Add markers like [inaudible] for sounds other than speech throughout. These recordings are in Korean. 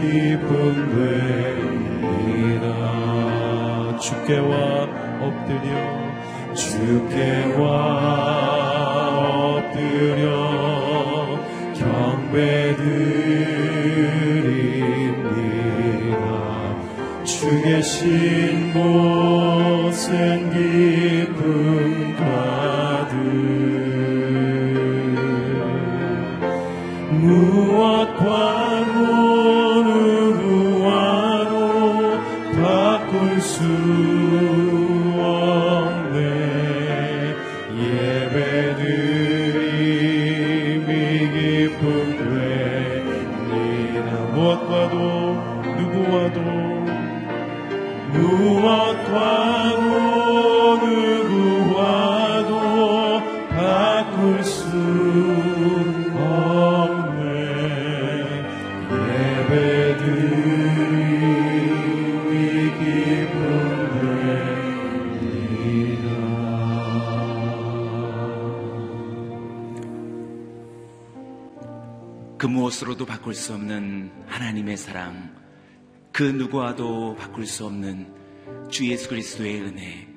기쁨되리라. 주께와 엎드려 주께와 엎드려 경배드립니다. 주의 신모 생기 바꿀 수 없는 하나님의 사랑, 그 누구와도 바꿀 수 없는 주 예수 그리스도의 은혜.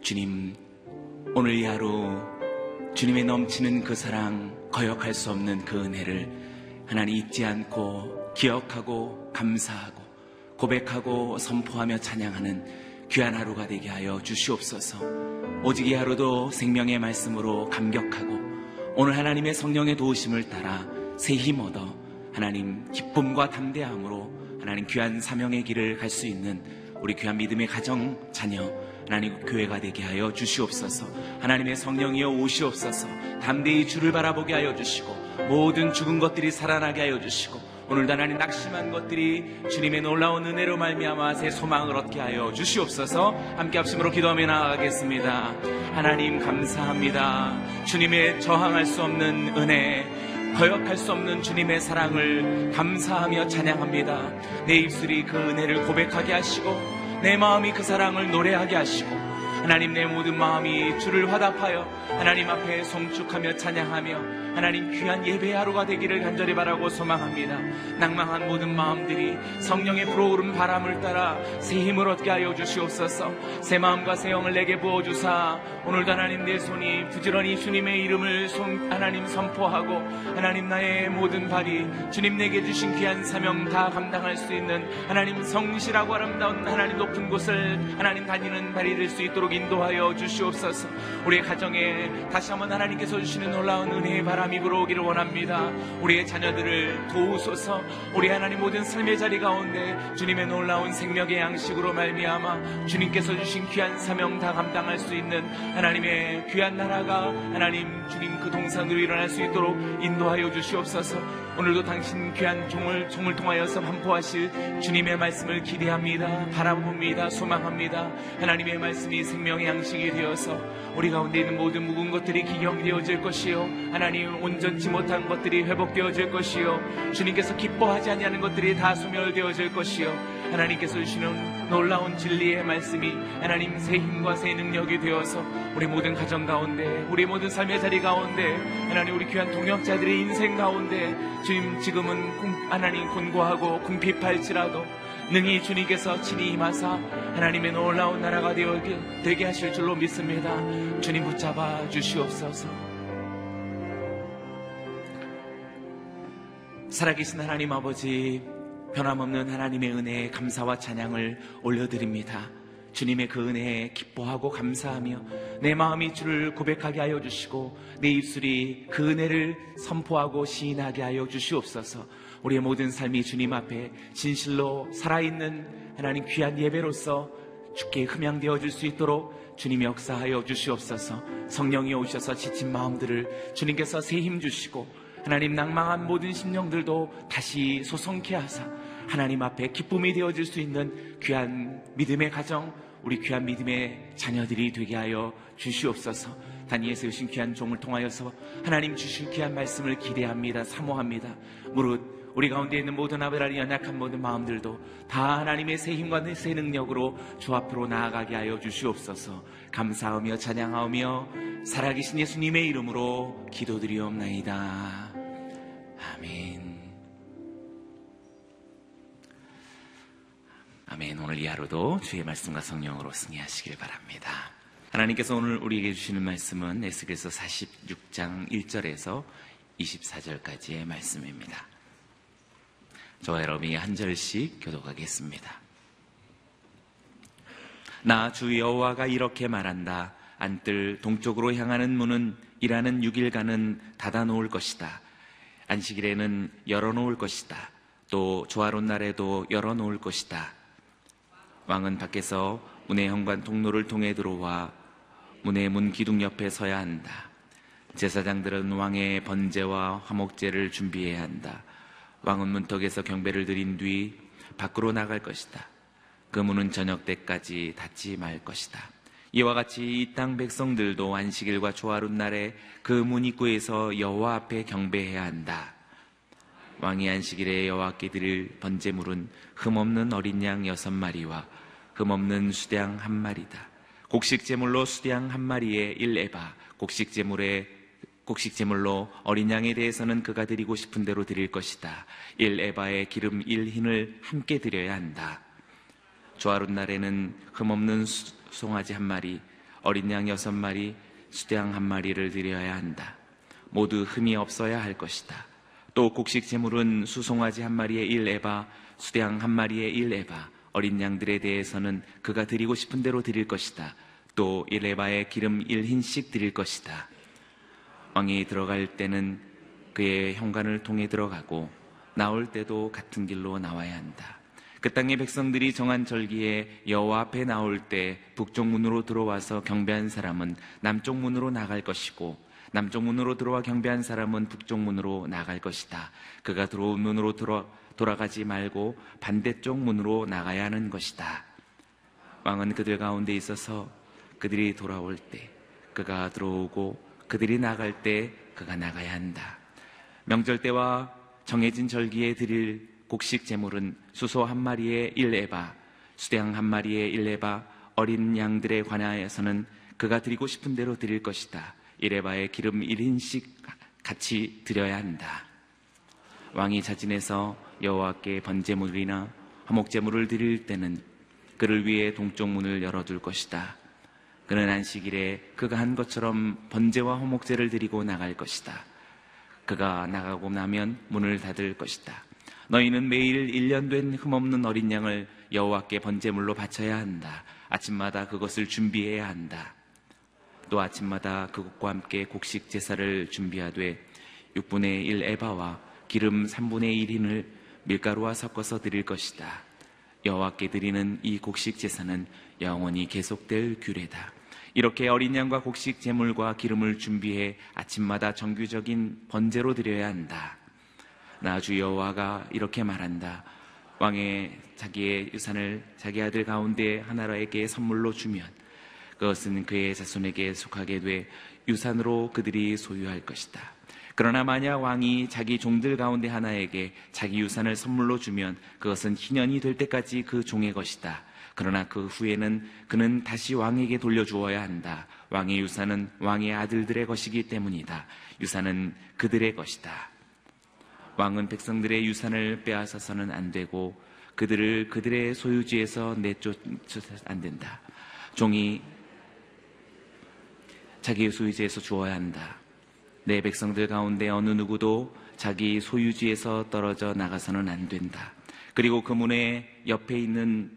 주님, 오늘 이 하루 주님의 넘치는 그 사랑, 거역할 수 없는 그 은혜를 하나님 잊지 않고 기억하고 감사하고 고백하고 선포하며 찬양하는 귀한 하루가 되게 하여 주시옵소서. 오직 이 하루도 생명의 말씀으로 감격하고 오늘 하나님의 성령의 도우심을 따라 새 힘 얻어 하나님 기쁨과 담대함으로 하나님 귀한 사명의 길을 갈 수 있는 우리 귀한 믿음의 가정 자녀 하나님 교회가 되게 하여 주시옵소서. 하나님의 성령이여 오시옵소서. 담대히 주를 바라보게 하여 주시고 모든 죽은 것들이 살아나게 하여 주시고 오늘도 하나님 낙심한 것들이 주님의 놀라운 은혜로 말미암아 새 소망을 얻게 하여 주시옵소서. 함께 합심으로 기도하며 나아가겠습니다. 하나님 감사합니다. 주님의 저항할 수 없는 은혜 거역할 수 없는 주님의 사랑을 감사하며 찬양합니다. 내 입술이 그 은혜를 고백하게 하시고 내 마음이 그 사랑을 노래하게 하시고 하나님 내 모든 마음이 주를 화답하여 하나님 앞에 송축하며 찬양하며 하나님 귀한 예배 하루가 되기를 간절히 바라고 소망합니다. 낭망한 모든 마음들이 성령의 불어오른 바람을 따라 새 힘을 얻게 하여 주시옵소서. 새 마음과 새 영을 내게 부어 주사 오늘도 하나님 내 손이 부지런히 주님의 이름을 송, 하나님 선포하고 하나님 나의 모든 발이 주님 내게 주신 귀한 사명 다 감당할 수 있는 하나님 성실하고 아름다운 하나님 높은 곳을 하나님 다니는 발이 될 수 있도록 인도하여 주시옵소서. 우리의 가정에 다시 한번 하나님께서 주시는 놀라운 은혜의 바람 이 불어오기를 원합니다. 우리의 자녀들을 도우소서. 우리 하나님 모든 삶의 자리 가운데 주님의 놀라운 생명의 양식으로 말미암아 주님께서 주신 귀한 사명 다 감당할 수 있는 하나님의 귀한 나라가 하나님 주님 그 동산으로 일어날 수 있도록 인도하여 주시옵소서. 오늘도 당신 귀한 종을 종을 통하여서 반포하실 주님의 말씀을 기대합니다. 바라봅니다. 소망합니다. 하나님의 말씀이 생명의 양식이 되어서 우리 가운데 있는 모든 묵은 것들이 기경되어질 것이요 하나님 온전치 못한 것들이 회복되어질 것이요 주님께서 기뻐하지 아니하는 것들이 다 소멸되어질 것이요 하나님께서 주시는 놀라운 진리의 말씀이 하나님 새 힘과 새 능력이 되어서 우리 모든 가정 가운데 우리 모든 삶의 자리 가운데 하나님 우리 귀한 동역자들의 인생 가운데 주님 지금은 공- 하나님 곤고하고 궁핍할지라도 능히 주님께서 친히 임하사 하나님의 놀라운 나라가 되게 하실 줄로 믿습니다. 주님 붙잡아 주시옵소서. 살아계신 하나님 아버지, 변함없는 하나님의 은혜에 감사와 찬양을 올려드립니다. 주님의 그 은혜에 기뻐하고 감사하며 내 마음이 주를 고백하게 하여 주시고 내 입술이 그 은혜를 선포하고 시인하게 하여 주시옵소서. 우리의 모든 삶이 주님 앞에 진실로 살아있는 하나님 귀한 예배로서 주께 흠양되어 줄 수 있도록 주님이 역사하여 주시옵소서. 성령이 오셔서 지친 마음들을 주님께서 새 힘 주시고 하나님 낭망한 모든 심령들도 다시 소성케 하사 하나님 앞에 기쁨이 되어질 수 있는 귀한 믿음의 가정, 우리 귀한 믿음의 자녀들이 되게 하여 주시옵소서. 다니엘 세우신 귀한 종을 통하여서 하나님 주실 귀한 말씀을 기대합니다. 사모합니다. 무릇 우리 가운데 있는 모든 아브라리 연약한 모든 마음들도 다 하나님의 새 힘과 새 능력으로 주 앞으로 나아가게 하여 주시옵소서. 감사하며 찬양하며 살아계신 예수님의 이름으로 기도드리옵나이다. 아멘. 아멘. 오늘 이 하루도 주의 말씀과 성령으로 승리하시길 바랍니다. 하나님께서 오늘 우리에게 주시는 말씀은 에스겔서 46장 1절에서 24절까지의 말씀입니다. 저와 여러분이 한 절씩 교독하겠습니다. 나 주 여호와가 이렇게 말한다. 안뜰 동쪽으로 향하는 문은 일하는 6일간은 닫아 놓을 것이다. 안식일에는 열어 놓을 것이다. 또 조화로운 날에도 열어 놓을 것이다. 왕은 밖에서 문의 현관 통로를 통해 들어와 문의 문 기둥 옆에 서야 한다. 제사장들은 왕의 번제와 화목제를 준비해야 한다. 왕은 문턱에서 경배를 드린 뒤 밖으로 나갈 것이다. 그 문은 저녁 때까지 닫지 말 것이다. 이와 같이 이 땅 백성들도 안식일과 조화로운 날에 그 문 입구에서 여호와 앞에 경배해야 한다. 왕이 안식일에 여호와께 드릴 번제물은 흠없는 어린 양 여섯 마리와 흠없는 수양 한 마리다. 곡식 제물로 수양 한 마리에 1에바, 곡식 제물에 곡식 제물로 어린 양에 대해서는 그가 드리고 싶은 대로 드릴 것이다. 1 에바의 기름 1 흰을 함께 드려야 한다. 조아룻 날에는 흠없는 수- 송아지 한 마리, 어린 양 여섯 마리, 수양 한 마리를 드려야 한다. 모두 흠이 없어야 할 것이다. 또 곡식 제물은 수송아지 한 마리에 1 에바, 수양 한 마리에 1 에바, 어린 양들에 대해서는 그가 드리고 싶은 대로 드릴 것이다. 또 1 에바의 기름 1 흰씩 드릴 것이다. 왕이 들어갈 때는 그의 현관을 통해 들어가고 나올 때도 같은 길로 나와야 한다. 그 땅의 백성들이 정한 절기에 여호와 앞에 나올 때 북쪽 문으로 들어와서 경배한 사람은 남쪽 문으로 나갈 것이고 남쪽 문으로 들어와 경배한 사람은 북쪽 문으로 나갈 것이다. 그가 들어온 문으로 들어, 돌아가지 말고 반대쪽 문으로 나가야 하는 것이다. 왕은 그들 가운데 있어서 그들이 돌아올 때 그가 들어오고 그들이 나갈 때 그가 나가야 한다. 명절 때와 정해진 절기에 드릴 곡식 제물은 수소 한 마리에 1에바, 수양 한 마리에 1에바, 어린 양들에 관하여서는 그가 드리고 싶은 대로 드릴 것이다. 1에바의 기름 1인씩 같이 드려야 한다. 왕이 자진해서 여호와께 번제물이나 화목제물을 드릴 때는 그를 위해 동쪽 문을 열어둘 것이다. 그는 안식일에 그가 한 것처럼 번제와 화목제를 드리고 나갈 것이다. 그가 나가고 나면 문을 닫을 것이다. 너희는 매일 1년 된 흠없는 어린 양을 여호와께 번제물로 바쳐야 한다. 아침마다 그것을 준비해야 한다. 또 아침마다 그것과 함께 곡식 제사를 준비하되 6분의 1 에바와 기름 3분의 1인을 밀가루와 섞어서 드릴 것이다. 여호와께 드리는 이 곡식 제사는 영원히 계속될 규례다. 이렇게 어린 양과 곡식 제물과 기름을 준비해 아침마다 정규적인 번제로 드려야 한다. 나 주 여호와가 이렇게 말한다. 왕의 자기의 유산을 자기 아들 가운데 하나라에게 선물로 주면 그것은 그의 자손에게 속하게 돼 유산으로 그들이 소유할 것이다. 그러나 만약 왕이 자기 종들 가운데 하나에게 자기 유산을 선물로 주면 그것은 희년이 될 때까지 그 종의 것이다. 그러나 그 후에는 그는 다시 왕에게 돌려주어야 한다. 왕의 유산은 왕의 아들들의 것이기 때문이다. 유산은 그들의 것이다. 왕은 백성들의 유산을 빼앗아서는 안 되고 그들을 그들의 소유지에서 내쫓아서 안 된다. 종이 자기 소유지에서 주어야 한다. 내 백성들 가운데 어느 누구도 자기 소유지에서 떨어져 나가서는 안 된다. 그리고 그 문의 옆에 있는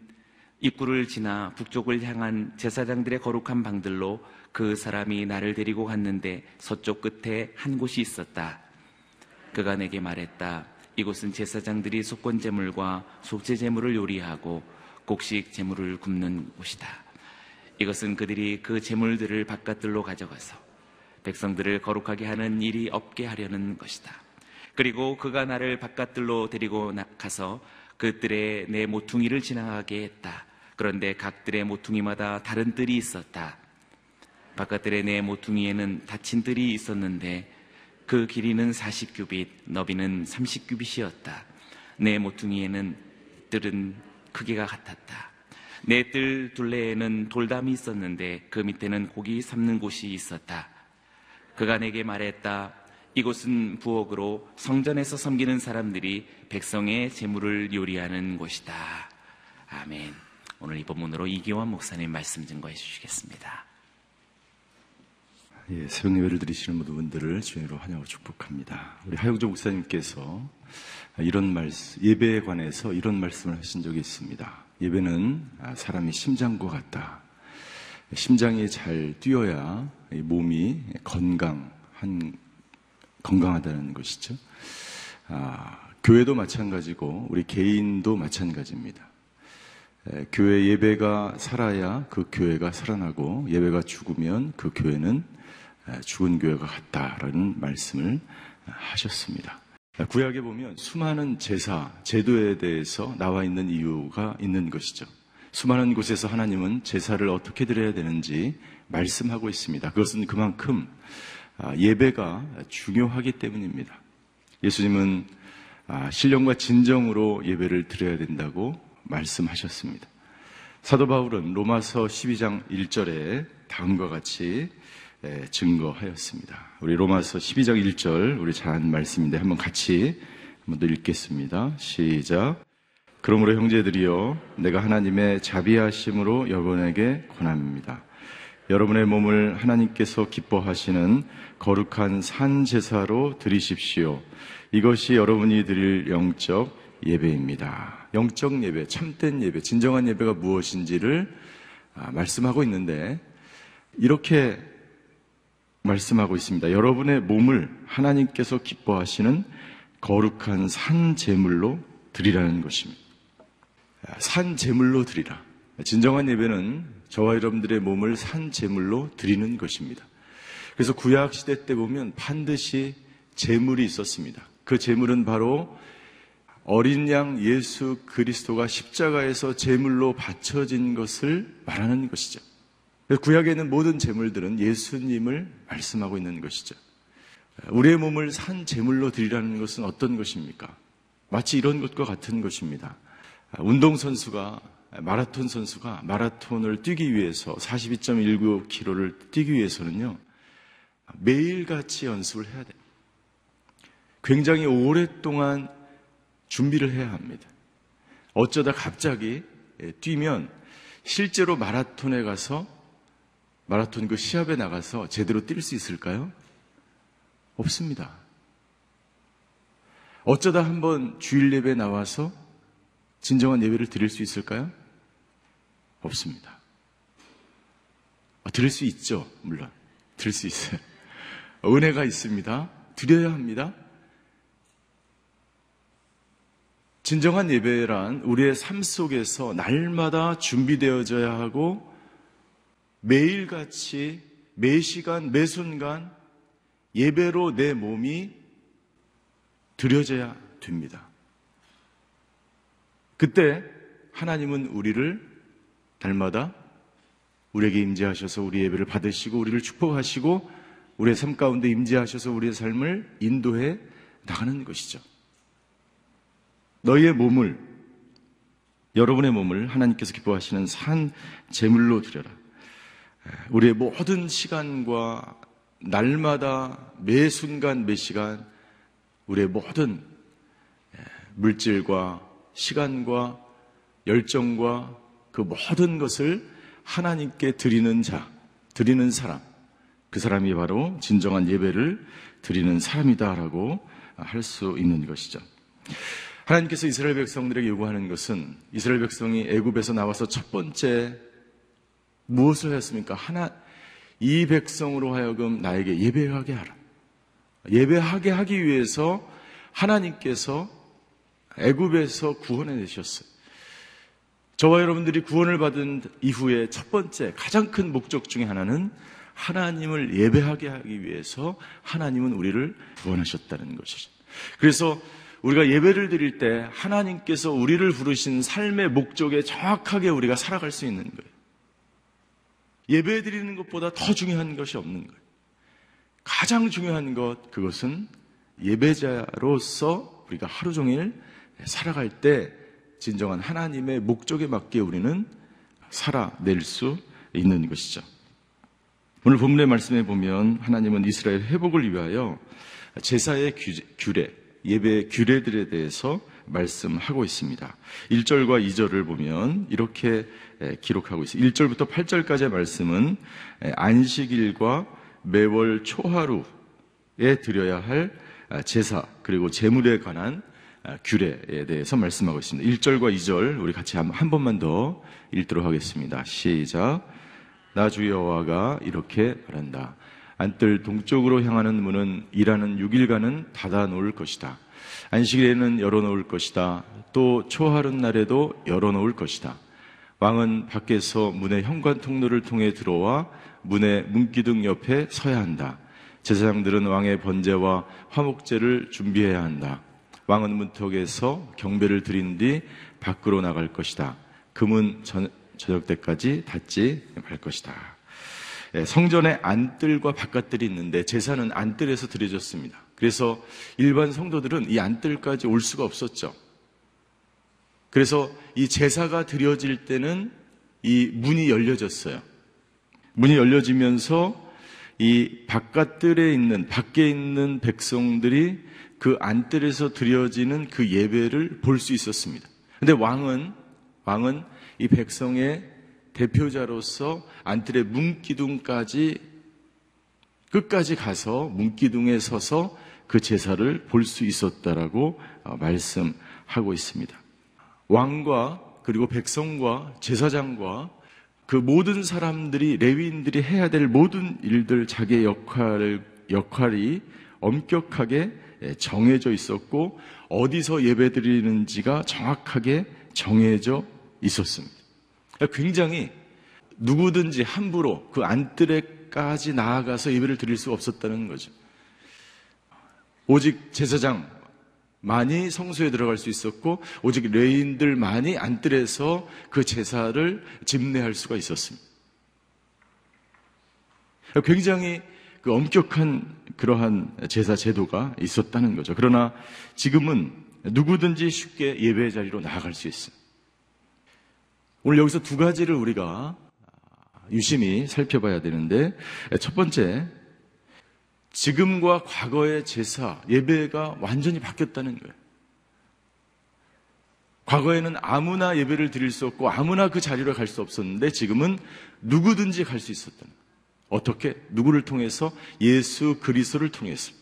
입구를 지나 북쪽을 향한 제사장들의 거룩한 방들로 그 사람이 나를 데리고 갔는데 서쪽 끝에 한 곳이 있었다. 그가 내게 말했다. 이곳은 제사장들이 속건 제물과 속죄 제물을 요리하고 곡식 제물을 굽는 곳이다. 이것은 그들이 그 제물들을 바깥들로 가져가서 백성들을 거룩하게 하는 일이 없게 하려는 것이다. 그리고 그가 나를 바깥들로 데리고 나- 가서 그들의 내 모퉁이를 지나가게 했다. 그런데 각들의 모퉁이마다 다른 뜰이 있었다. 바깥들의 내 모퉁이에는 닫힌 뜰이 있었는데 그 길이는 40규빗, 너비는 30규빗이었다. 내 모퉁이에는 뜰은 크기가 같았다. 내 뜰 둘레에는 돌담이 있었는데 그 밑에는 고기 삶는 곳이 있었다. 그가 내게 말했다. 이곳은 부엌으로 성전에서 섬기는 사람들이 백성의 재물을 요리하는 곳이다. 아멘. 오늘 이 본문으로 이기원 목사님 말씀 증거해 주시겠습니다. 예, 새벽 예배를 드리시는 모든 분들을 주님으로 환영하고 축복합니다. 우리 하영조 목사님께서 이런 말씀, 예배에 관해서 이런 말씀을 하신 적이 있습니다. 예배는 아, 사람의 심장과 같다. 심장이 잘 뛰어야 이 몸이 건강한, 건강하다는 것이죠. 아, 교회도 마찬가지고 우리 개인도 마찬가지입니다. 에, 교회 예배가 살아야 그 교회가 살아나고 예배가 죽으면 그 교회는 에, 죽은 교회가 같다라는 말씀을 하셨습니다. 구약에 보면 수많은 제사, 제도에 대해서 나와 있는 이유가 있는 것이죠. 수많은 곳에서 하나님은 제사를 어떻게 드려야 되는지 말씀하고 있습니다. 그것은 그만큼 아, 예배가 중요하기 때문입니다. 예수님은 아, 신령과 진정으로 예배를 드려야 된다고 말씀하셨습니다. 사도 바울은 로마서 12장 1절에 다음과 같이 에, 증거하였습니다. 우리 로마서 12장 1절 우리 잘 아는 말씀인데 한번 같이 한번 더 읽겠습니다. 시작. 그러므로 형제들이여 내가 하나님의 자비하심으로 여러분에게 권합니다. 여러분의 몸을 하나님께서 기뻐하시는 거룩한 산 제사로 드리십시오. 이것이 여러분이 드릴 영적 예배입니다. 영적 예배, 참된 예배, 진정한 예배가 무엇인지를 아, 말씀하고 있는데 이렇게 말씀하고 있습니다. 여러분의 몸을 하나님께서 기뻐하시는 거룩한 산 제물로 드리라는 것입니다. 아, 산 제물로 드리라. 진정한 예배는 저와 여러분들의 몸을 산 제물로 드리는 것입니다. 그래서 구약 시대 때 보면 반드시 제물이 있었습니다. 그 제물은 바로 어린 양 예수 그리스도가 십자가에서 제물로 바쳐진 것을 말하는 것이죠. 구약에 있는 모든 제물들은 예수님을 말씀하고 있는 것이죠. 우리의 몸을 산 제물로 드리라는 것은 어떤 것입니까? 마치 이런 것과 같은 것입니다. 운동선수가 마라톤 선수가 마라톤을 뛰기 위해서 42.19km를 뛰기 위해서는요 매일같이 연습을 해야 돼요. 굉장히 오랫동안 준비를 해야 합니다. 어쩌다 갑자기 뛰면 실제로 마라톤에 가서 마라톤 그 시합에 나가서 제대로 뛸 수 있을까요? 없습니다. 어쩌다 한번 주일 예배 나와서 진정한 예배를 드릴 수 있을까요? 없습니다. 아, 드릴 수 있죠, 물론. 드릴 수 있어요. [laughs] 은혜가 있습니다. 드려야 합니다. 진정한 예배란 우리의 삶 속에서 날마다 준비되어져야 하고 매일같이 매 시간, 매 순간 예배로 내 몸이 드려져야 됩니다. 그때 하나님은 우리를 날마다 우리에게 임재하셔서 우리 예배를 받으시고 우리를 축복하시고 우리의 삶 가운데 임재하셔서 우리의 삶을 인도해 나가는 것이죠. 너희의 몸을 여러분의 몸을 하나님께서 기뻐하시는 산 제물로 드려라. 우리의 모든 시간과 날마다 매 순간 매 시간 우리의 모든 물질과 시간과 열정과 그 모든 것을 하나님께 드리는 자, 드리는 사람, 그 사람이 바로 진정한 예배를 드리는 사람이다라고 할 수 있는 것이죠. 하나님께서 이스라엘 백성들에게 요구하는 것은 이스라엘 백성이 애굽에서 나와서 첫 번째 무엇을 했습니까? 하나 이 백성으로 하여금 나에게 예배하게 하라. 예배하게 하기 위해서 하나님께서 애굽에서 구원해 내셨어요. 저와 여러분들이 구원을 받은 이후에 첫 번째 가장 큰 목적 중에 하나는 하나님을 예배하게 하기 위해서 하나님은 우리를 구원하셨다는 것이죠. 그래서 우리가 예배를 드릴 때 하나님께서 우리를 부르신 삶의 목적에 정확하게 우리가 살아갈 수 있는 거예요. 예배 드리는 것보다 더 중요한 것이 없는 거예요. 가장 중요한 것, 그것은 예배자로서 우리가 하루 종일 살아갈 때 진정한 하나님의 목적에 맞게 우리는 살아낼 수 있는 것이죠. 오늘 본문의 말씀에 보면 하나님은 이스라엘 회복을 위하여 제사의 규례, 예배 규례들에 대해서 말씀하고 있습니다. 1절과 2절을 보면 이렇게 기록하고 있습니다. 1절부터 8절까지의 말씀은 안식일과 매월 초하루에 드려야 할 제사 그리고 제물에 관한 아, 규례에 대해서 말씀하고 있습니다. 1절과 2절 우리 같이 한, 한 번만 더 읽도록 하겠습니다. 시작. 나 주 여호와가 이렇게 말한다. 안뜰 동쪽으로 향하는 문은 일하는 6일간은 닫아 놓을 것이다. 안식일에는 열어 놓을 것이다. 또 초하룻 날에도 열어 놓을 것이다. 왕은 밖에서 문의 현관 통로를 통해 들어와 문의 문기둥 옆에 서야 한다. 제사장들은 왕의 번제와 화목제를 준비해야 한다. 왕은 문턱에서 경배를 드린 뒤 밖으로 나갈 것이다. 금은 저녁 때까지 닫지 말 것이다. 예, 성전에 안뜰과 바깥뜰이 있는데 제사는 안뜰에서 드려졌습니다. 그래서 일반 성도들은 이 안뜰까지 올 수가 없었죠. 그래서 이 제사가 드려질 때는 이 문이 열려졌어요. 문이 열려지면서 이 바깥들에 있는 밖에 있는 백성들이 그 안뜰에서 드려지는 그 예배를 볼 수 있었습니다. 근데 왕은 왕은 이 백성의 대표자로서 안뜰의 문기둥까지 끝까지 가서 문기둥에 서서 그 제사를 볼 수 있었다라고 어, 말씀하고 있습니다. 왕과 그리고 백성과 제사장과 그 모든 사람들이 레위인들이 해야 될 모든 일들 자기의 역할 역할이 엄격하게 예, 정해져 있었고 어디서 예배드리는지가 정확하게 정해져 있었습니다. 굉장히 누구든지 함부로 그 안뜰에까지 나아가서 예배를 드릴 수 없었다는 거죠. 오직 제사장 만이 성소에 들어갈 수 있었고 오직 레인들만이 안뜰에서 그 제사를 집례할 수가 있었습니다. 굉장히 그 엄격한 그러한 제사 제도가 있었다는 거죠. 그러나 지금은 누구든지 쉽게 예배 자리로 나아갈 수 있어요. 오늘 여기서 두 가지를 우리가 유심히 살펴봐야 되는데 첫 번째 지금과 과거의 제사, 예배가 완전히 바뀌었다는 거예요. 과거에는 아무나 예배를 드릴 수 없고 아무나 그 자리로 갈 수 없었는데 지금은 누구든지 갈 수 있었다는 거예요. 어떻게? 누구를 통해서? 예수 그리스도를 통해서.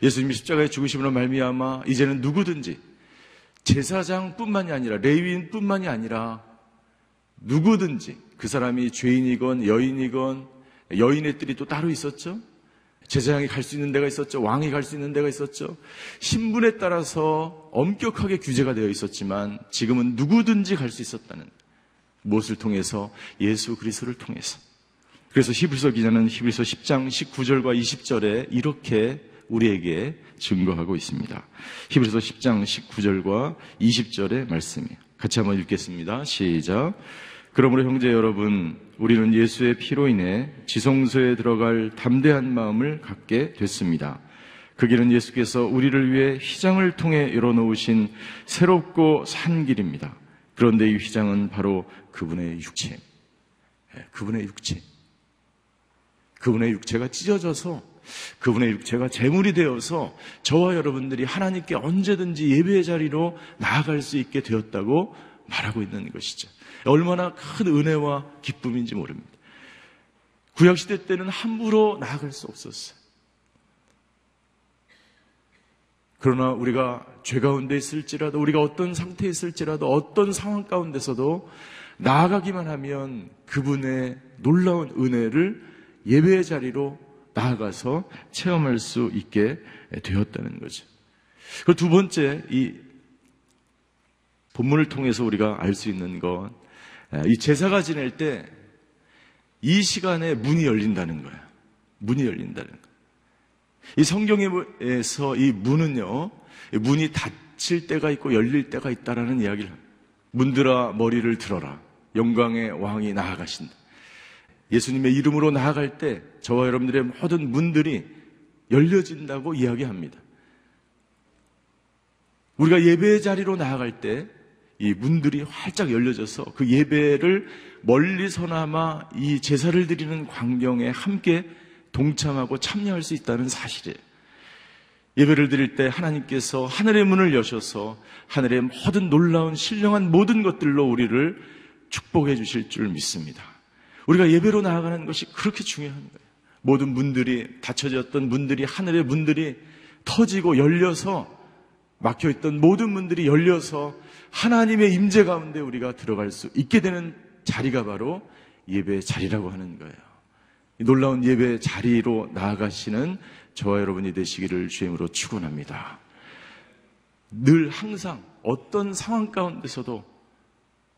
예수님이 십자가에 죽으심으로 말미암아 이제는 누구든지 제사장뿐만이 아니라 레위인뿐만이 아니라 누구든지 그 사람이 죄인이건 여인이건 여인의 뜰이 또 따로 있었죠. 제사장이 갈 수 있는 데가 있었죠. 왕이 갈 수 있는 데가 있었죠. 신분에 따라서 엄격하게 규제가 되어 있었지만 지금은 누구든지 갈 수 있었다는 무엇을 통해서 예수 그리스도를 통해서 그래서 히브리서 기자는 히브리서 10장 19절과 20절에 이렇게 우리에게 증거하고 있습니다. 히브리서 10장 19절과 20절의 말씀이에요. 같이 한번 읽겠습니다. 시작. 그러므로 형제 여러분, 우리는 예수의 피로 인해 지성소에 들어갈 담대한 마음을 갖게 됐습니다. 그 길은 예수께서 우리를 위해 휘장을 통해 열어놓으신 새롭고 산 길입니다. 그런데 이 휘장은 바로 그분의 육체. 예, 그분의 육체. 그분의 육체가 찢어져서 그분의 육체가 재물이 되어서 저와 여러분들이 하나님께 언제든지 예배의 자리로 나아갈 수 있게 되었다고 말하고 있는 것이죠. 얼마나 큰 은혜와 기쁨인지 모릅니다. 구약시대 때는 함부로 나아갈 수 없었어요. 그러나 우리가 죄 가운데 있을지라도 우리가 어떤 상태에 있을지라도 어떤 상황 가운데서도 나아가기만 하면 그분의 놀라운 은혜를 예배의 자리로 나아가서 체험할 수 있게 되었다는 거죠. 그 두 번째, 이 본문을 통해서 우리가 알 수 있는 건, 이 제사가 지낼 때 이 시간에 문이 열린다는 거예요. 문이 열린다는 거예요. 이 성경에서 이 문은요, 문이 닫힐 때가 있고 열릴 때가 있다라는 이야기를 합니다. 문들아 머리를 들어라. 영광의 왕이 나아가신다. 예수님의 이름으로 나아갈 때 저와 여러분들의 모든 문들이 열려진다고 이야기합니다. 우리가 예배의 자리로 나아갈 때 이 문들이 활짝 열려져서 그 예배를 멀리서나마 이 제사를 드리는 광경에 함께 동참하고 참여할 수 있다는 사실이에요. 예배를 드릴 때 하나님께서 하늘의 문을 여셔서 하늘의 모든 놀라운 신령한 모든 것들로 우리를 축복해 주실 줄 믿습니다. 우리가 예배로 나아가는 것이 그렇게 중요한 거예요. 모든 문들이 닫혀졌던 문들이 하늘의 문들이 터지고 열려서 막혀있던 모든 문들이 열려서 하나님의 임재 가운데 우리가 들어갈 수 있게 되는 자리가 바로 예배의 자리라고 하는 거예요. 놀라운 예배 자리로 나아가시는 저와 여러분이 되시기를 주임으로 축원합니다. 늘 항상 어떤 상황 가운데서도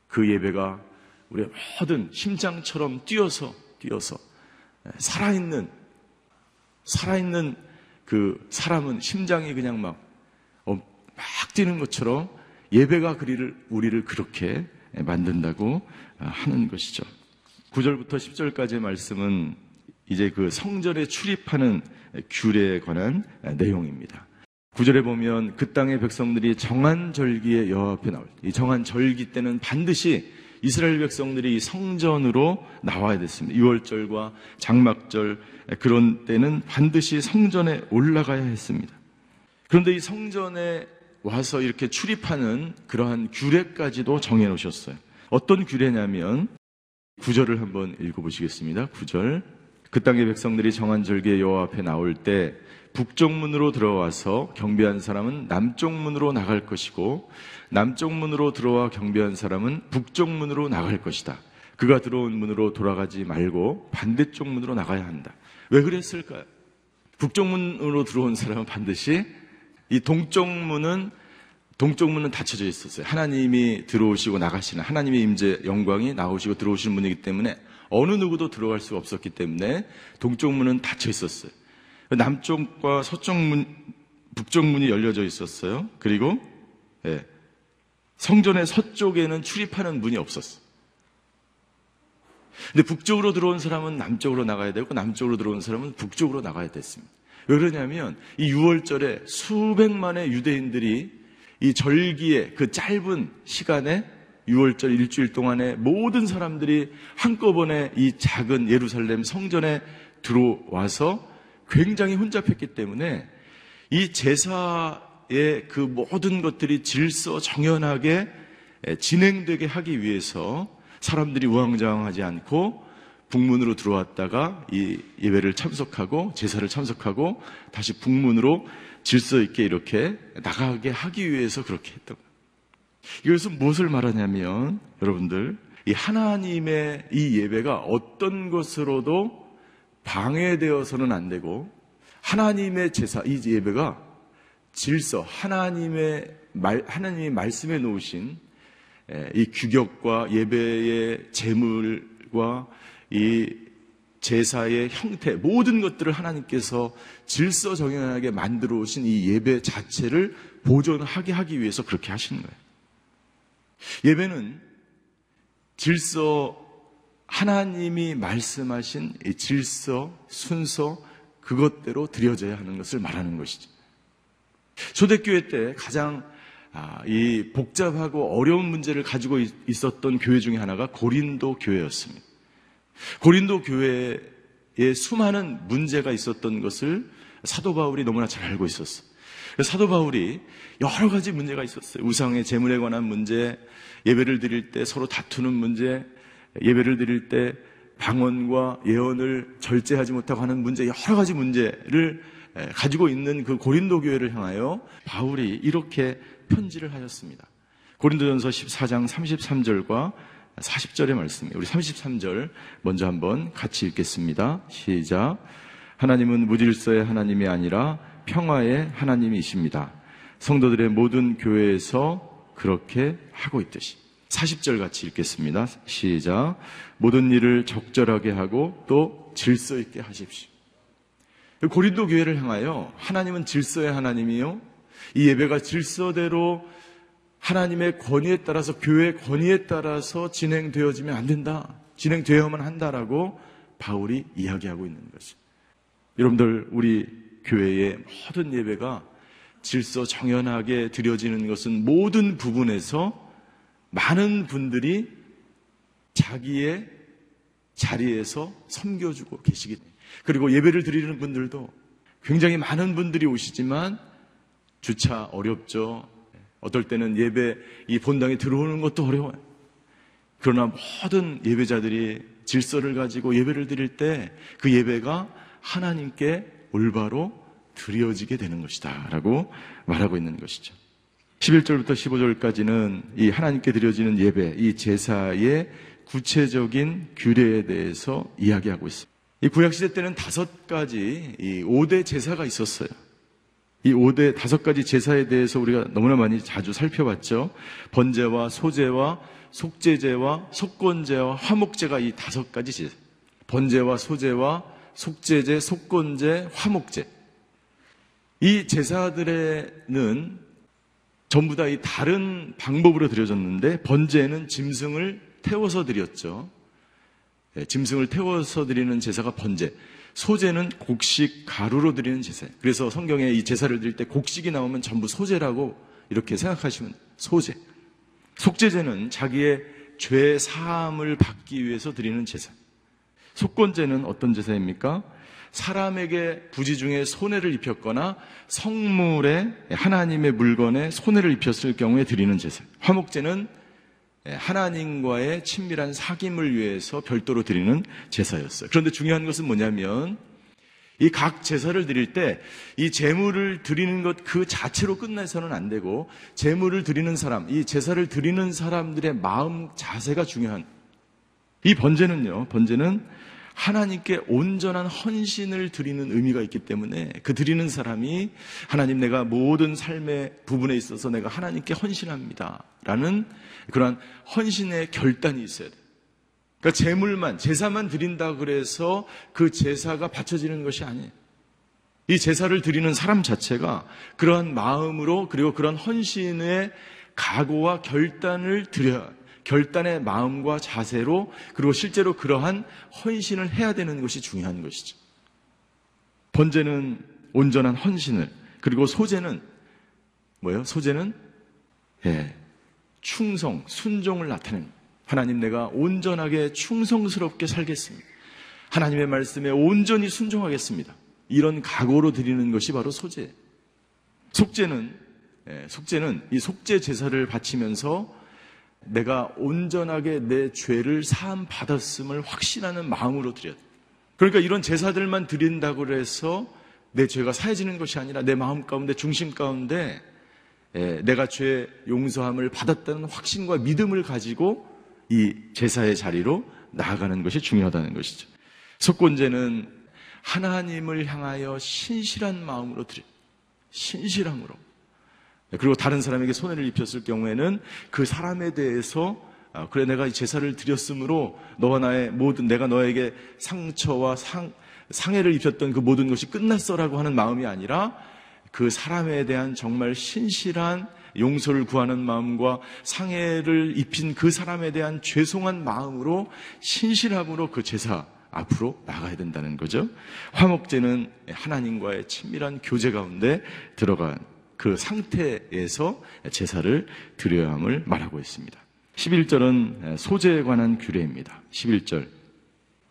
그 예배가 우리의 모든 심장처럼 뛰어서 뛰어서 살아있는 살아있는 그 사람은 심장이 그냥 막, 어, 막 뛰는 것처럼 예배가 우리를 그렇게 만든다고 하는 것이죠. 9절부터 10절까지의 말씀은 이제 그 성전에 출입하는 규례에 관한 내용입니다. 9절에 보면 그 땅의 백성들이 정한 절기에 여호와 앞에 나올 이 정한 절기 때는 반드시 이스라엘 백성들이 성전으로 나와야 됐습니다. 6월절과 장막절 그런 때는 반드시 성전에 올라가야 했습니다. 그런데 이 성전에 와서 이렇게 출입하는 그러한 규례까지도 정해 놓으셨어요. 어떤 규례냐면 구절을 한번 읽어 보시겠습니다. 구절. 그 땅의 백성들이 정한 절기에 여호와 앞에 나올 때 북쪽 문으로 들어와서 경배한 사람은 남쪽 문으로 나갈 것이고 남쪽 문으로 들어와 경배한 사람은 북쪽 문으로 나갈 것이다. 그가 들어온 문으로 돌아가지 말고 반대쪽 문으로 나가야 한다. 왜 그랬을까요? 북쪽 문으로 들어온 사람은 반드시 이 동쪽 문은 동쪽 문은 닫혀져 있었어요. 하나님이 들어오시고 나가시는 하나님의 임재 영광이 나오시고 들어오시는 문이기 때문에 어느 누구도 들어갈 수가 없었기 때문에 동쪽 문은 닫혀 있었어요. 남쪽과 서쪽 문, 북쪽 문이 열려져 있었어요. 그리고 예, 성전의 서쪽에는 출입하는 문이 없었어요. 근데 북쪽으로 들어온 사람은 남쪽으로 나가야 되고 남쪽으로 들어온 사람은 북쪽으로 나가야 됐습니다. 왜 그러냐면 이 6월절에 수백만의 유대인들이 이 절기의 그 짧은 시간에 6월절 일주일 동안에 모든 사람들이 한꺼번에 이 작은 예루살렘 성전에 들어와서 굉장히 혼잡했기 때문에 이 제사의 그 모든 것들이 질서 정연하게 진행되게 하기 위해서 사람들이 우왕좌왕하지 않고 북문으로 들어왔다가 이 예배를 참석하고 제사를 참석하고 다시 북문으로 질서 있게 이렇게 나가게 하기 위해서 그렇게 했던 거예요. 이것은 무엇을 말하냐면 여러분들 이 하나님의 이 예배가 어떤 것으로도 방해되어서는 안 되고 하나님의 제사 이 예배가 질서 하나님의 말 하나님이 말씀해 놓으신 이 규격과 예배의 제물과 이 제사의 형태 모든 것들을 하나님께서 질서 정연하게 만들어 오신 이 예배 자체를 보존하게 하기 위해서 그렇게 하시는 거예요. 예배는 질서 하나님이 말씀하신 이 질서 순서 그것대로 드려져야 하는 것을 말하는 것이죠. 초대교회 때 가장 아, 이 복잡하고 어려운 문제를 가지고 있었던 교회 중에 하나가 고린도 교회였습니다. 고린도 교회에 수많은 문제가 있었던 것을 사도 바울이 너무나 잘 알고 있었어. 사도 바울이 여러 가지 문제가 있었어요. 우상의 재물에 관한 문제, 예배를 드릴 때 서로 다투는 문제, 예배를 드릴 때 방언과 예언을 절제하지 못하고 하는 문제, 여러 가지 문제를 가지고 있는 그 고린도 교회를 향하여 바울이 이렇게 편지를 하셨습니다. 고린도전서 14장 33절과 40절의 말씀이에요. 우리 33절 먼저 한번 같이 읽겠습니다. 시작. 하나님은 무질서의 하나님이 아니라 평화의 하나님이십니다. 성도들의 모든 교회에서 그렇게 하고 있듯이. 40절 같이 읽겠습니다. 시작. 모든 일을 적절하게 하고 또 질서 있게 하십시오. 고린도 교회를 향하여 하나님은 질서의 하나님이요. 이 예배가 질서대로 하나님의 권위에 따라서 교회의 권위에 따라서 진행되어지면 안 된다. 진행되어야만 한다라고 바울이 이야기하고 있는 것이. 여러분들 우리 교회의 모든 예배가 질서 정연하게 드려지는 것은 모든 부분에서 많은 분들이 자기의 자리에서 섬겨주고 계시기 때문에 그리고 예배를 드리는 분들도 굉장히 많은 분들이 오시지만 주차 어렵죠. 어떨 때는 예배 이 본당에 들어오는 것도 어려워요. 그러나 모든 예배자들이 질서를 가지고 예배를 드릴 때 그 예배가 하나님께 올바로 드려지게 되는 것이다. 라고 말하고 있는 것이죠. 11절부터 15절까지는 이 하나님께 드려지는 예배, 이 제사의 구체적인 규례에 대해서 이야기하고 있습니다. 이 구약시대 때는 다섯 가지 이 5대 제사가 있었어요. 이 5대 다섯 가지 제사에 대해서 우리가 너무나 많이 자주 살펴봤죠. 번제와 소제와 속제제와 속건제와 화목제가 이 다섯 가지 제사. 번제와 소제와 속제제, 속건제, 화목제. 이 제사들에는 전부 다 이 다른 방법으로 드려졌는데 번제는 짐승을 태워서 드렸죠. 네, 짐승을 태워서 드리는 제사가 번제. 소제는 곡식 가루로 드리는 제사. 그래서 성경에 이 제사를 드릴 때 곡식이 나오면 전부 소제라고 이렇게 생각하시면 소제. 속제제는 자기의 죄 사함을 받기 위해서 드리는 제사. 속건제는 어떤 제사입니까? 사람에게 부지 중에 손해를 입혔거나 성물에 하나님의 물건에 손해를 입혔을 경우에 드리는 제사. 화목제는 하나님과의 친밀한 사귐을 위해서 별도로 드리는 제사였어요. 그런데 중요한 것은 뭐냐면 이 각 제사를 드릴 때 이 제물을 드리는 것 그 자체로 끝내서는 안 되고 제물을 드리는 사람, 이 제사를 드리는 사람들의 마음 자세가 중요한 이 번제는요. 번제는 하나님께 온전한 헌신을 드리는 의미가 있기 때문에 그 드리는 사람이 하나님 내가 모든 삶의 부분에 있어서 내가 하나님께 헌신합니다. 라는 그러한 헌신의 결단이 있어야 돼요. 그러니까 제물만, 제사만 드린다 그래서 그 제사가 바쳐지는 것이 아니에요. 이 제사를 드리는 사람 자체가 그러한 마음으로 그리고 그런 헌신의 각오와 결단을 드려야 결단의 마음과 자세로 그리고 실제로 그러한 헌신을 해야 되는 것이 중요한 것이죠. 번제는 온전한 헌신을 그리고 소제는 뭐예요? 소제는 예, 충성, 순종을 나타내는 하나님 내가 온전하게 충성스럽게 살겠습니다. 하나님의 말씀에 온전히 순종하겠습니다. 이런 각오로 드리는 것이 바로 소제. 속제는 예, 속제는 이 속제 제사를 바치면서 내가 온전하게 내 죄를 사함 받았음을 확신하는 마음으로 드려야 돼. 그러니까 이런 제사들만 드린다고 해서 내 죄가 사해지는 것이 아니라 내 마음 가운데 중심 가운데 예, 내가 죄 용서함을 받았다는 확신과 믿음을 가지고 이 제사의 자리로 나아가는 것이 중요하다는 것이죠. 속건제는 하나님을 향하여 신실한 마음으로 드려. 신실함으로. 그리고 다른 사람에게 손해를 입혔을 경우에는 그 사람에 대해서 아, 그래 내가 이 제사를 드렸으므로 너와 나의 모든 내가 너에게 상처와 상, 상해를 입혔던 그 모든 것이 끝났어라고 하는 마음이 아니라 그 사람에 대한 정말 신실한 용서를 구하는 마음과 상해를 입힌 그 사람에 대한 죄송한 마음으로 신실함으로 그 제사 앞으로 나가야 된다는 거죠. 화목제는 하나님과의 친밀한 교제 가운데 들어간 그 상태에서 제사를 드려야 함을 말하고 있습니다. 11절은 소재에 관한 규례입니다. 11절.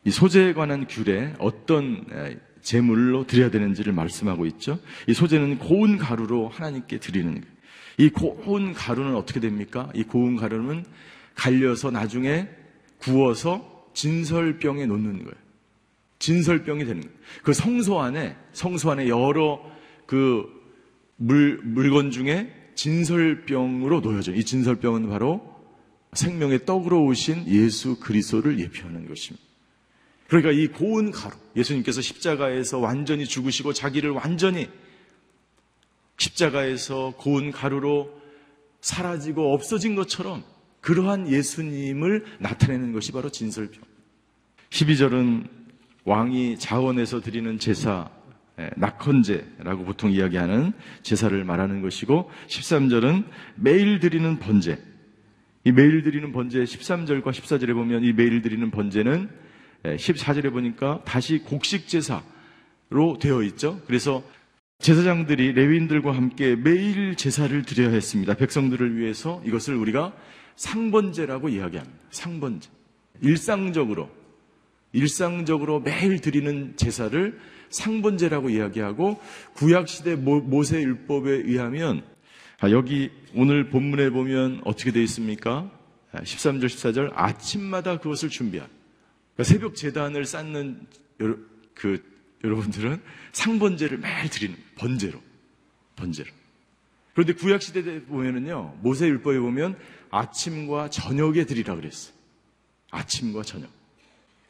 이 소재에 관한 규례, 어떤 제물로 드려야 되는지를 말씀하고 있죠. 이 소재는 고운 가루로 하나님께 드리는. 이 고운 가루는 어떻게 됩니까? 이 고운 가루는 갈려서 나중에 구워서 진설병에 놓는 거예요. 진설병이 되는 거예요. 그 성소 안에, 성소 안에 여러 그 물, 물건 중에 진설병으로 놓여져. 이 진설병은 바로 생명의 떡으로 오신 예수 그리스도를 예표하는 것입니다. 그러니까 이 고운 가루, 예수님께서 십자가에서 완전히 죽으시고 자기를 완전히 십자가에서 고운 가루로 사라지고 없어진 것처럼 그러한 예수님을 나타내는 것이 바로 진설병. 12절은 왕이 자원에서 드리는 제사, 예, 낙헌제라고 보통 이야기하는 제사를 말하는 것이고 13절은 매일 드리는 번제. 이 매일 드리는 번제 13절과 14절에 보면 이 매일 드리는 번제는 14절에 예, 보니까 다시 곡식 제사로 되어 있죠. 그래서 제사장들이 레위인들과 함께 매일 제사를 드려야 했습니다. 백성들을 위해서 이것을 우리가 상번제라고 이야기합니다. 상번제. 일상적으로 일상적으로 매일 드리는 제사를 상번제라고 이야기하고 구약시대 모세 율법에 의하면 아, 여기 오늘 본문에 보면 어떻게 되어 있습니까? 13절, 아, 14절 아침마다 그것을 준비한 그러니까 새벽 재단을 쌓는 여러, 그 여러분들은 상번제를 매일 드리는 번제로 번제로. 그런데 구약 시대에 보면은요 모세 율법에 보면 아침과 저녁에 드리라 그랬어요. 아침과 저녁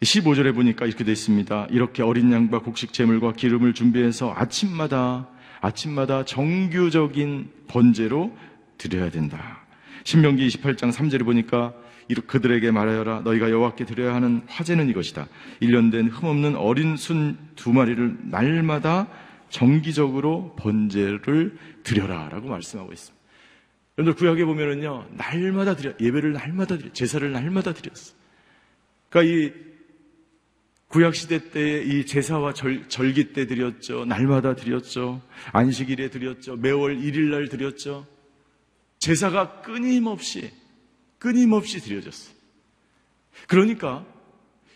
15절에 보니까 이렇게 되어 있습니다. 이렇게 어린 양과 곡식 재물과 기름을 준비해서 아침마다 아침마다 정규적인 번제로 드려야 된다. 신명기 28장 3절에 보니까 이렇게 그들에게 말하여라 너희가 여호와께 드려야 하는 화제는 이것이다. 1년 된 흠없는 어린 순 두 마리를 날마다 정기적으로 번제를 드려라라고 말씀하고 있습니다. 여러분들 구약에 보면은요 날마다 드려 예배를 날마다 드려 제사를 날마다 드렸어. 그러니까 이 구약시대 때의 이 제사와 절, 절기 때 드렸죠. 날마다 드렸죠. 안식일에 드렸죠. 매월 1일날 드렸죠. 제사가 끊임없이, 끊임없이 드려졌어요. 그러니까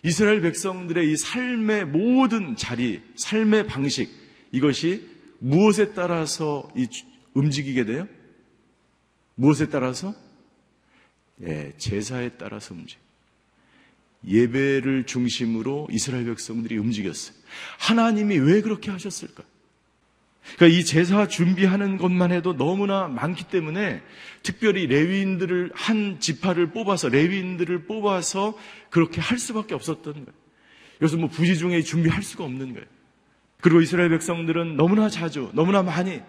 이스라엘 백성들의 이 삶의 모든 자리, 삶의 방식, 이것이 무엇에 따라서 이 주- 움직이게 돼요? 무엇에 따라서? 예, 제사에 따라서 움직여. 예배를 중심으로 이스라엘 백성들이 움직였어요. 하나님이 왜 그렇게 하셨을까? 그러니까 이 제사 준비하는 것만 해도 너무나 많기 때문에 특별히 레위인들을 한 지파를 뽑아서 레위인들을 뽑아서 그렇게 할 수밖에 없었던 거예요. 그래서 뭐 부지 중에 준비할 수가 없는 거예요. 그리고 이스라엘 백성들은 너무나 자주, 너무나 많이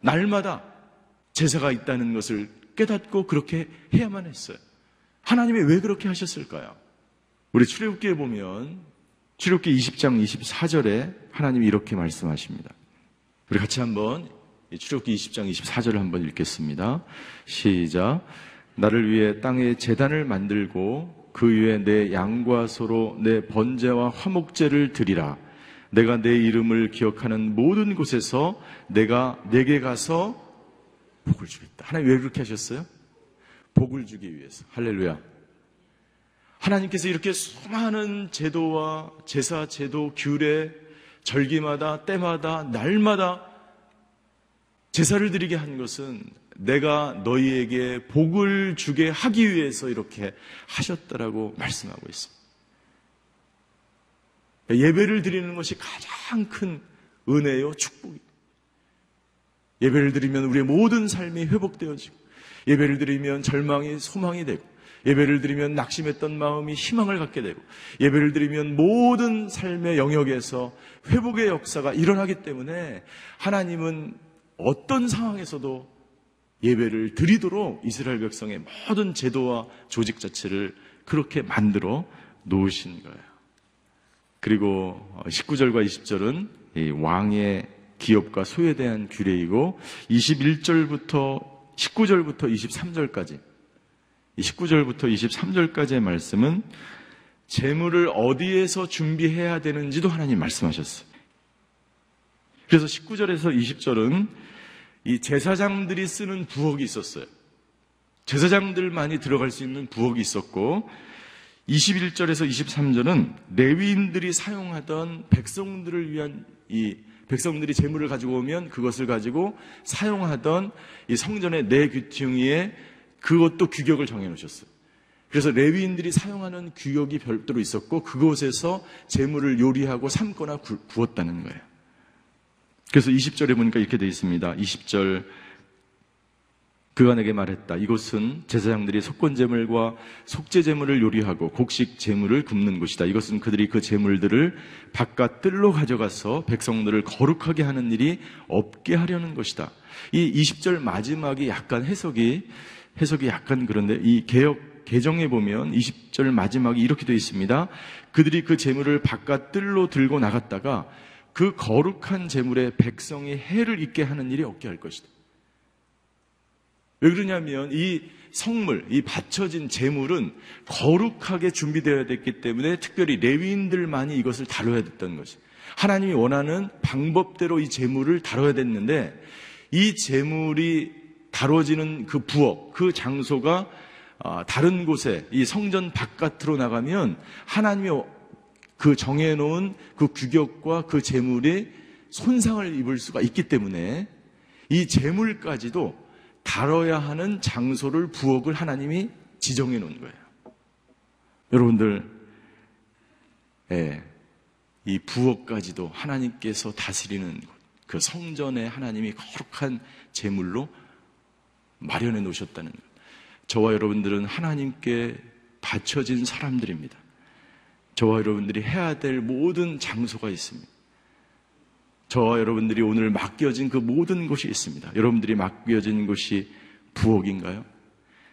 날마다 제사가 있다는 것을 깨닫고 그렇게 해야만 했어요. 하나님이 왜 그렇게 하셨을까요? 우리 출애굽기에 보면 출애굽기 20장 24절에 하나님이 이렇게 말씀하십니다. 우리 같이 한번 이 출애굽기 20장 24절을 한번 읽겠습니다. 시작. 나를 위해 땅에 재단을 만들고 그 위에 내 양과 소로 내 번제와 화목제를 드리라. 내가 내 이름을 기억하는 모든 곳에서 내가 내게 가서 복을 주겠다. 하나님 왜 그렇게 하셨어요? 복을 주기 위해서. 할렐루야. 하나님께서 이렇게 수많은 제도와 제사, 제도, 규례, 절기마다, 때마다, 날마다 제사를 드리게 한 것은 내가 너희에게 복을 주게 하기 위해서 이렇게 하셨다라고 말씀하고 있습니다. 예배를 드리는 것이 가장 큰 은혜요, 축복이. 예배를 드리면 우리의 모든 삶이 회복되어지고, 예배를 드리면 절망이 소망이 되고, 예배를 드리면 낙심했던 마음이 희망을 갖게 되고, 예배를 드리면 모든 삶의 영역에서 회복의 역사가 일어나기 때문에 하나님은 어떤 상황에서도 예배를 드리도록 이스라엘 백성의 모든 제도와 조직 자체를 그렇게 만들어 놓으신 거예요. 그리고 19절과 20절은 이 왕의 기업과 소에 대한 규례이고 21절부터 19절부터 23절까지 19절부터 23절까지의 말씀은 재물을 어디에서 준비해야 되는지도 하나님 말씀하셨어요. 그래서 19절에서 20절은 이 제사장들이 쓰는 부엌이 있었어요. 제사장들만이 들어갈 수 있는 부엌이 있었고 21절에서 23절은 레위인들이 사용하던 백성들을 위한 이 백성들이 재물을 가지고 오면 그것을 가지고 사용하던 이 성전의 내규퉁이에 그것도 규격을 정해 놓으셨어요. 그래서 레위인들이 사용하는 규격이 별도로 있었고 그곳에서 재물을 요리하고 삶거나 구, 구웠다는 거예요. 그래서 20절에 보니까 이렇게 되어 있습니다. 20절 그가 내게 말했다. 이곳은 제사장들이 속건제물과 속죄제물을 요리하고 곡식 제물을 굽는 곳이다. 이것은 그들이 그 제물들을 바깥 뜰로 가져가서 백성들을 거룩하게 하는 일이 없게 하려는 것이다. 이 20절 마지막이 약간 해석이 해석이 약간 그런데 이 개혁 개정에 보면 20절 마지막이 이렇게 되어 있습니다. 그들이 그 제물을 바깥 뜰로 들고 나갔다가 그 거룩한 제물에 백성이 해를 입게 하는 일이 없게 할 것이다. 왜 그러냐면 이 성물, 이 바쳐진 제물은 거룩하게 준비되어야 됐기 때문에 특별히 레위인들만이 이것을 다뤄야 됐던 것이. 하나님이 원하는 방법대로 이 제물을 다뤄야 됐는데 이 제물이 다뤄지는 그 부엌, 그 장소가 아, 다른 곳에 이 성전 바깥으로 나가면 하나님이 그 정해놓은 그 규격과 그 제물이 손상을 입을 수가 있기 때문에 이 제물까지도 다뤄야 하는 장소를 부엌을 하나님이 지정해 놓은 거예요. 여러분들, 예, 이 부엌까지도 하나님께서 다스리는 그 성전에 하나님이 거룩한 제물로 마련해 놓으셨다는 것. 저와 여러분들은 하나님께 바쳐진 사람들입니다. 저와 여러분들이 해야 될 모든 장소가 있습니다. 저와 여러분들이 오늘 맡겨진 그 모든 곳이 있습니다. 여러분들이 맡겨진 곳이 부엌인가요?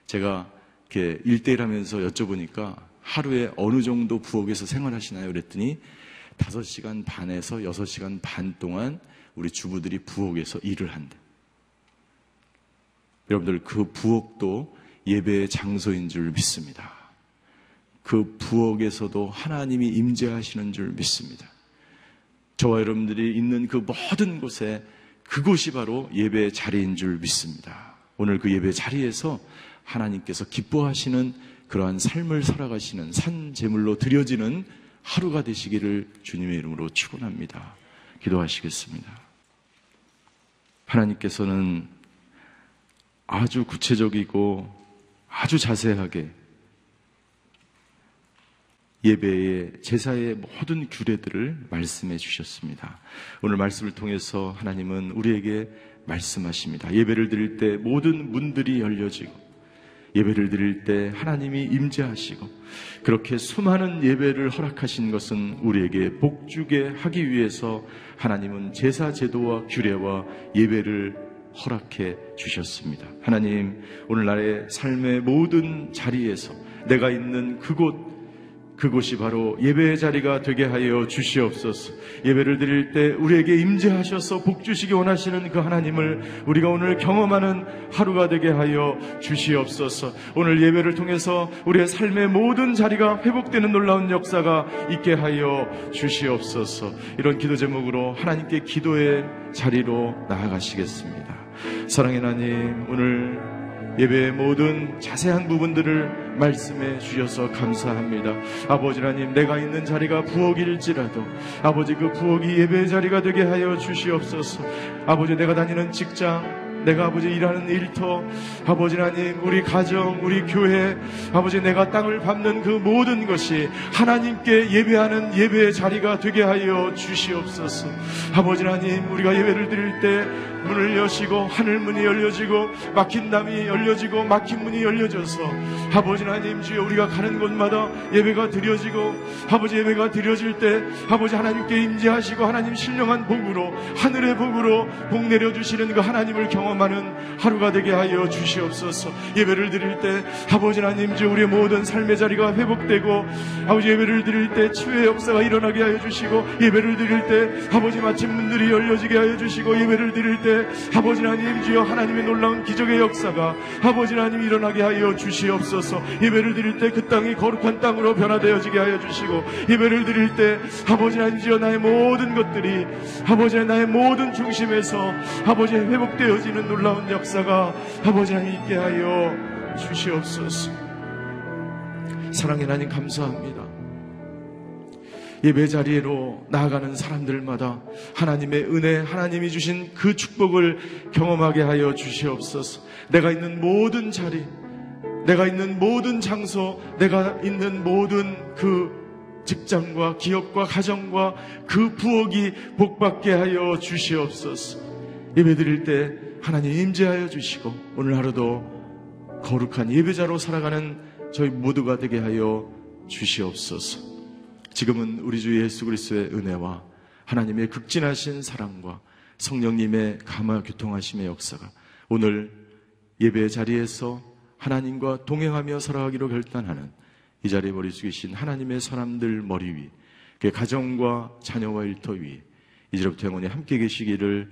제가 이렇게 일대일 하면서 여쭤보니까 하루에 어느 정도 부엌에서 생활하시나요? 그랬더니 5시간 반에서 6시간 반 동안 우리 주부들이 부엌에서 일을 한대. 여러분들 그 부엌도 예배의 장소인 줄 믿습니다. 그 부엌에서도 하나님이 임재하시는 줄 믿습니다. 저와 여러분들이 있는 그 모든 곳에 그곳이 바로 예배의 자리인 줄 믿습니다. 오늘 그 예배 자리에서 하나님께서 기뻐하시는 그러한 삶을 살아가시는 산 제물로 드려지는 하루가 되시기를 주님의 이름으로 축원합니다. 기도하시겠습니다. 하나님께서는 아주 구체적이고 아주 자세하게 예배의 제사의 모든 규례들을 말씀해 주셨습니다. 오늘 말씀을 통해서 하나님은 우리에게 말씀하십니다. 예배를 드릴 때 모든 문들이 열려지고 예배를 드릴 때 하나님이 임재하시고 그렇게 수많은 예배를 허락하신 것은 우리에게 복주게 하기 위해서 하나님은 제사 제도와 규례와 예배를 허락해 주셨습니다. 하나님 오늘날의 삶의 모든 자리에서 내가 있는 그곳 그곳이 바로 예배의 자리가 되게 하여 주시옵소서. 예배를 드릴 때 우리에게 임재하셔서 복 주시기 원하시는 그 하나님을 우리가 오늘 경험하는 하루가 되게 하여 주시옵소서. 오늘 예배를 통해서 우리의 삶의 모든 자리가 회복되는 놀라운 역사가 있게 하여 주시옵소서. 이런 기도 제목으로 하나님께 기도의 자리로 나아가시겠습니다. 사랑의 하나님, 오늘 예배의 모든 자세한 부분들을 말씀해 주셔서 감사합니다. 아버지 하나님, 내가 있는 자리가 부엌일지라도 아버지 그 부엌이 예배의 자리가 되게 하여 주시옵소서. 아버지 내가 다니는 직장, 내가 아버지 일하는 일터, 아버지 하나님, 우리 가정, 우리 교회, 아버지 내가 땅을 밟는 그 모든 것이 하나님께 예배하는 예배의 자리가 되게 하여 주시옵소서. 아버지 하나님, 우리가 예배를 드릴 때 문을 여시고 하늘 문이 열려지고 막힌 담이 열려지고 막힌 문이 열려져서 아버지 하나님 주여 우리가 가는 곳마다 예배가 드려지고 아버지 예배가 드려질 때 아버지 하나님께 임재하시고 하나님 신령한 복으로 하늘의 복으로 복 내려 주시는 그 하나님을 경험 하는 하루가 되게 하여 주시옵소서. 예배를 드릴 때 아버지 하나님 주여 우리의 모든 삶의 자리가 회복되고 아버지 예배를 드릴 때 치유의 역사가 일어나게 하여 주시고 예배를 드릴 때 아버지 마침 문들이 열려지게 하여 주시고 예배를 드릴 때 아버지 하나님 주여 하나님의 놀라운 기적의 역사가 아버지 하나님 일어나게 하여 주시옵소서 예배를 드릴 때 그 땅이 거룩한 땅으로 변화되어지게 하여 주시고 예배를 드릴 때 아버지 하나님 주여 나의 모든 것들이 아버지 나의 모든 중심에서 아버지 회복되어지는 놀라운 역사가 아버지 하나님 있게 하여 주시옵소서 사랑의 하나님 감사합니다 예배 자리로 나아가는 사람들마다 하나님의 은혜, 하나님이 주신 그 축복을 경험하게 하여 주시옵소서. 내가 있는 모든 자리, 내가 있는 모든 장소, 내가 있는 모든 그 직장과 기업과 가정과 그 부엌이 복받게 하여 주시옵소서. 예배 드릴 때 하나님 임재하여 주시고 오늘 하루도 거룩한 예배자로 살아가는 저희 모두가 되게 하여 주시옵소서. 지금은 우리 주 예수 그리스도의 은혜와 하나님의 극진하신 사랑과 성령님의 감화 교통하심의 역사가 오늘 예배 자리에서 하나님과 동행하며 살아가기로 결단하는 이 자리에 머리 숙이신 하나님의 사람들 머리 위, 그 가정과 자녀와 일터 위, 이제부터 영원히 함께 계시기를